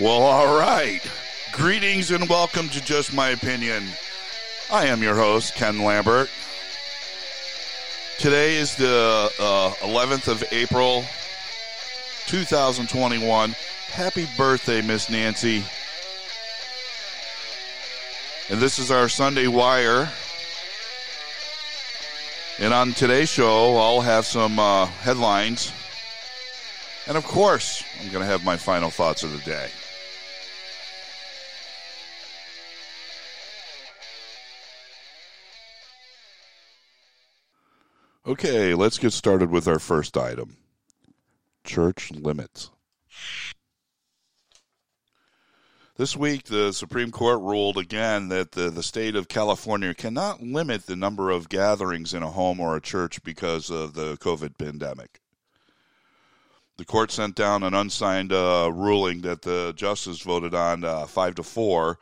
Well, all right. Greetings and welcome to Just My Opinion. I am your host, Ken Lambert. Today is the uh, 11th of April, 2021. Happy birthday, Miss Nancy. And this is our Sunday Wire. And on today's show, I'll have some uh, headlines. And of course, I'm going to have my final thoughts of the day. Okay, let's get started with our first item church limits. This week, the Supreme Court ruled again that the, the state of California cannot limit the number of gatherings in a home or a church because of the COVID pandemic. The court sent down an unsigned uh, ruling that the justice voted on uh, five to four.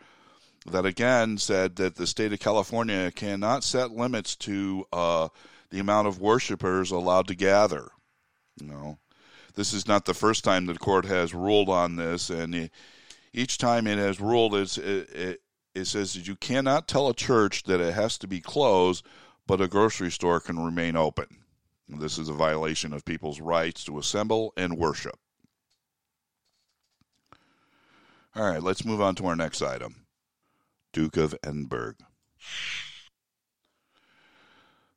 That again said that the state of California cannot set limits to uh, the amount of worshipers allowed to gather. You know, this is not the first time the court has ruled on this, and each time it has ruled, it, it, it says that you cannot tell a church that it has to be closed, but a grocery store can remain open. This is a violation of people's rights to assemble and worship. All right, let's move on to our next item Duke of Edinburgh.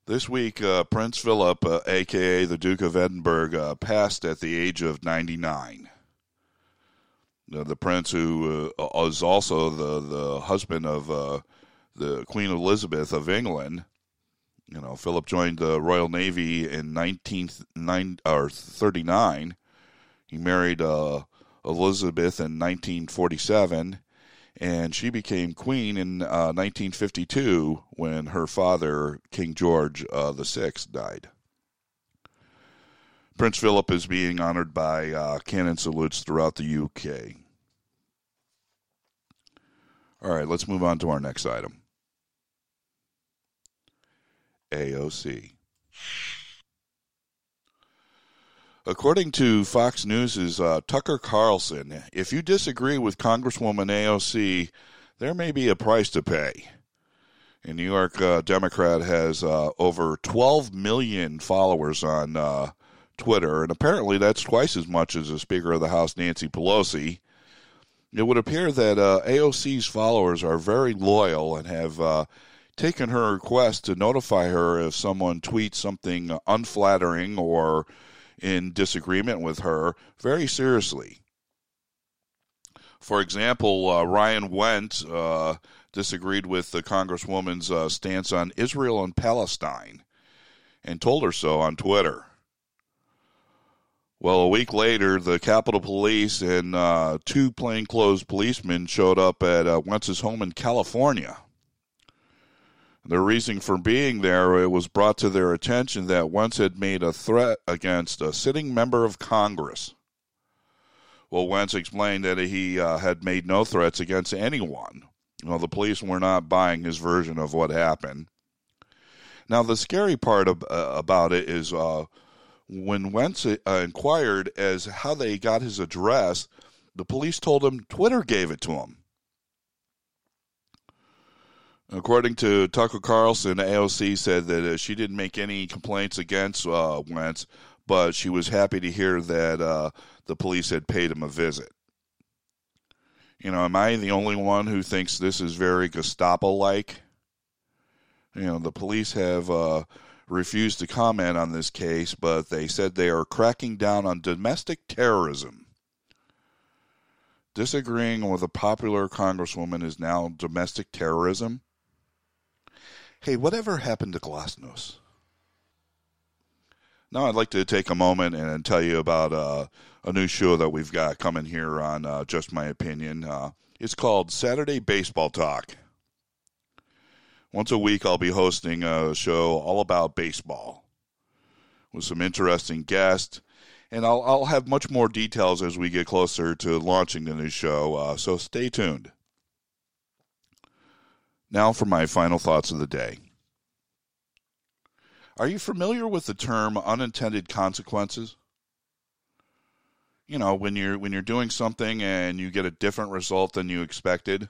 This week, uh, Prince Philip, uh, aka the Duke of Edinburgh, uh, passed at the age of 99. the prince, who uh, is also the, the husband of uh, the Queen Elizabeth of England, you know, Philip joined the Royal Navy in 1939. He married uh, Elizabeth in 1947 and she became queen in uh, 1952 when her father, King George uh, VI, died. Prince Philip is being honored by uh, cannon salutes throughout the UK. All right, let's move on to our next item AOC. According to Fox News' uh, Tucker Carlson, if you disagree with Congresswoman AOC, there may be a price to pay. A New York uh, Democrat has uh, over 12 million followers on uh, Twitter, and apparently that's twice as much as the Speaker of the House, Nancy Pelosi. It would appear that uh, AOC's followers are very loyal and have uh, taken her request to notify her if someone tweets something unflattering or in disagreement with her very seriously. For example, uh, Ryan Wendt uh, disagreed with the Congresswoman's uh, stance on Israel and Palestine and told her so on Twitter. Well, a week later, the Capitol Police and uh, two plainclothes policemen showed up at uh, Wentz's home in California. The reason for being there, it was brought to their attention that Wentz had made a threat against a sitting member of Congress. Well, Wentz explained that he uh, had made no threats against anyone. Well, the police were not buying his version of what happened. Now, the scary part of, uh, about it is uh, when Wentz uh, inquired as how they got his address, the police told him Twitter gave it to him. According to Tucker Carlson, AOC said that uh, she didn't make any complaints against uh, Wentz, but she was happy to hear that uh, the police had paid him a visit. You know, am I the only one who thinks this is very Gestapo like? You know, the police have uh, refused to comment on this case, but they said they are cracking down on domestic terrorism. Disagreeing with a popular congresswoman is now domestic terrorism? Hey, whatever happened to Glasnost? Now, I'd like to take a moment and tell you about uh, a new show that we've got coming here on uh, Just My Opinion. Uh, it's called Saturday Baseball Talk. Once a week, I'll be hosting a show all about baseball with some interesting guests. And I'll, I'll have much more details as we get closer to launching the new show, uh, so stay tuned. Now for my final thoughts of the day. Are you familiar with the term unintended consequences? you know, when you're when you're doing something and you get a different result than you expected.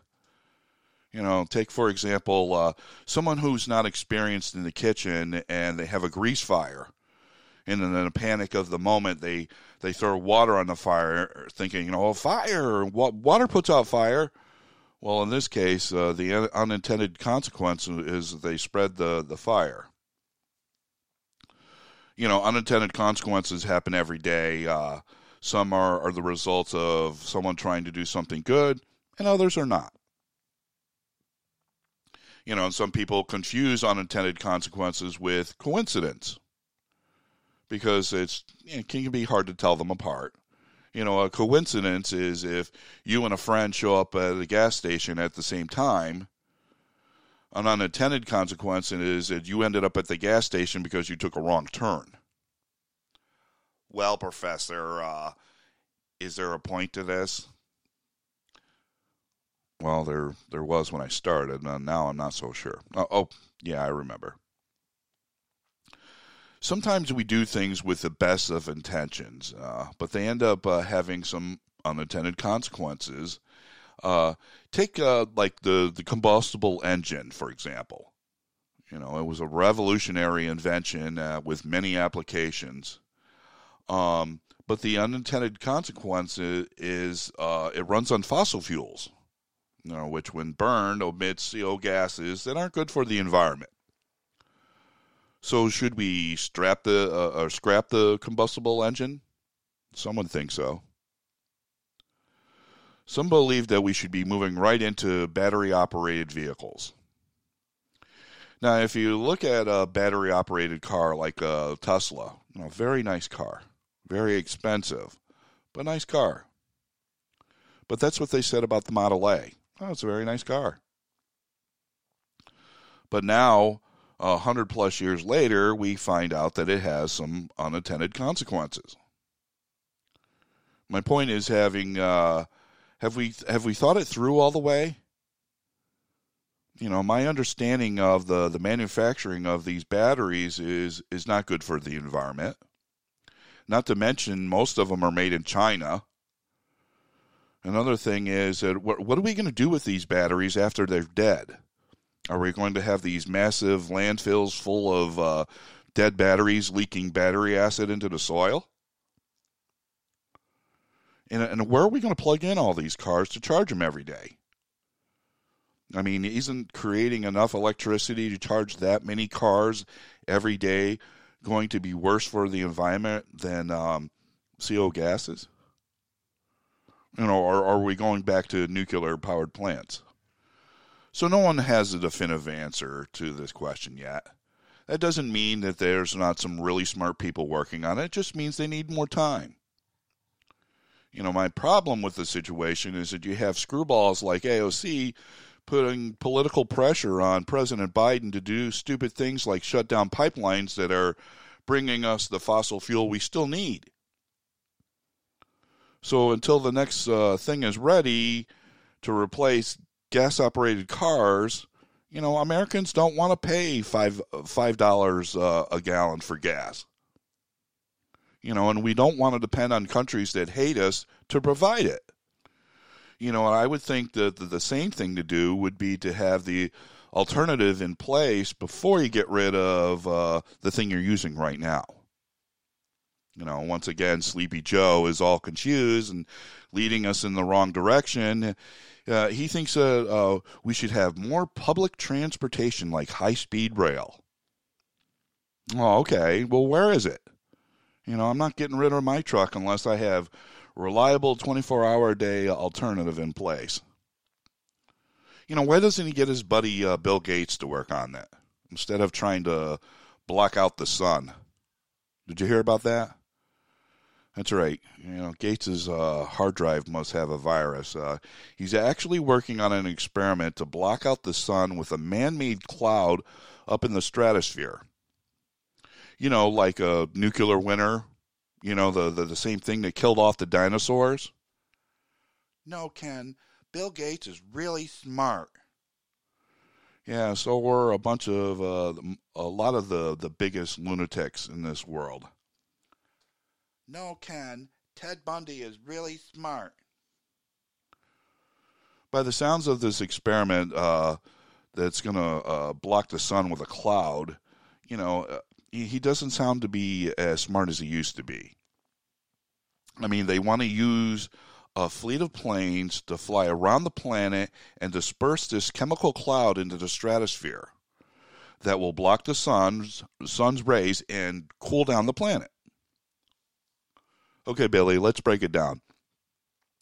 You know, take for example, uh, someone who's not experienced in the kitchen and they have a grease fire, and in a panic of the moment they they throw water on the fire, thinking, you know, oh, fire, water puts out fire. Well, in this case, uh, the unintended consequence is they spread the the fire. You know, unintended consequences happen every day. Uh, some are, are the results of someone trying to do something good, and others are not. You know, and some people confuse unintended consequences with coincidence because it's it can be hard to tell them apart. You know, a coincidence is if you and a friend show up at the gas station at the same time. An unintended consequence is that you ended up at the gas station because you took a wrong turn. Well, Professor, uh, is there a point to this? Well, there there was when I started. and now I'm not so sure. Oh, oh, yeah, I remember. Sometimes we do things with the best of intentions, uh, but they end up uh, having some unintended consequences. Uh, take uh, like the the combustible engine, for example. You know, it was a revolutionary invention uh, with many applications. Um, but the unintended consequence is, uh, it runs on fossil fuels, you know, which, when burned, emits CO gases that aren't good for the environment. So, should we strap the uh, or scrap the combustible engine? Some would think so. Some believe that we should be moving right into battery operated vehicles. Now, if you look at a battery operated car like a Tesla, a very nice car, very expensive, but nice car. But that's what they said about the Model A. Oh, it's a very nice car. But now, a hundred plus years later, we find out that it has some unintended consequences. My point is having uh, have we have we thought it through all the way? You know, my understanding of the, the manufacturing of these batteries is is not good for the environment. Not to mention, most of them are made in China. Another thing is that what, what are we going to do with these batteries after they're dead? Are we going to have these massive landfills full of uh, dead batteries leaking battery acid into the soil? And, and where are we going to plug in all these cars to charge them every day? I mean, isn't creating enough electricity to charge that many cars every day going to be worse for the environment than um, CO gases? You know, or are we going back to nuclear powered plants? So no one has a definitive answer to this question yet. That doesn't mean that there's not some really smart people working on it. It just means they need more time. You know, my problem with the situation is that you have screwballs like AOC putting political pressure on President Biden to do stupid things like shut down pipelines that are bringing us the fossil fuel we still need. So until the next uh, thing is ready to replace gas operated cars, you know, Americans don't want to pay five five dollars uh, a gallon for gas. You know, and we don't want to depend on countries that hate us to provide it you know, I would think that the same thing to do would be to have the alternative in place before you get rid of uh, the thing you're using right now. You know, once again, Sleepy Joe is all confused and leading us in the wrong direction. Uh, he thinks uh, uh we should have more public transportation like high speed rail. Oh, okay. Well, where is it? You know, I'm not getting rid of my truck unless I have reliable 24 hour day alternative in place. You know, why doesn't he get his buddy uh, Bill Gates to work on that instead of trying to block out the sun? Did you hear about that? That's right. You know, Gates's uh, hard drive must have a virus. Uh, he's actually working on an experiment to block out the sun with a man-made cloud up in the stratosphere. You know, like a nuclear winter you know, the, the, the same thing that killed off the dinosaurs? No, Ken. Bill Gates is really smart. Yeah, so we're a bunch of uh, a lot of the the biggest lunatics in this world. No, Ken. Ted Bundy is really smart. By the sounds of this experiment, uh, that's going to uh, block the sun with a cloud, you know, uh, he, he doesn't sound to be as smart as he used to be. I mean, they want to use a fleet of planes to fly around the planet and disperse this chemical cloud into the stratosphere that will block the sun's sun's rays and cool down the planet. Okay, Billy, let's break it down.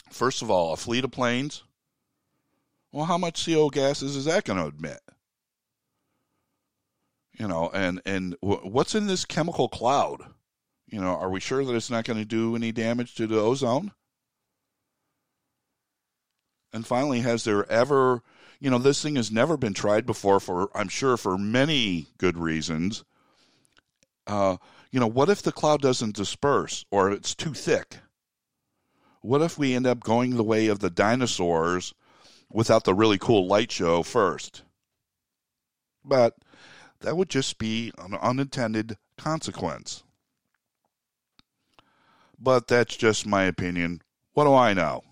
First of all, a fleet of planes. Well, how much CO gases is that going to emit? You know, and and what's in this chemical cloud? You know, are we sure that it's not going to do any damage to the ozone? And finally, has there ever, you know, this thing has never been tried before for, I'm sure, for many good reasons. Uh, you know, what if the cloud doesn't disperse or it's too thick? What if we end up going the way of the dinosaurs without the really cool light show first? But that would just be an unintended consequence. But that's just my opinion. What do I know?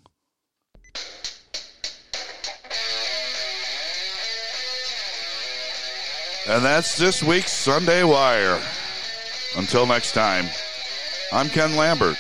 And that's this week's Sunday Wire. Until next time, I'm Ken Lambert.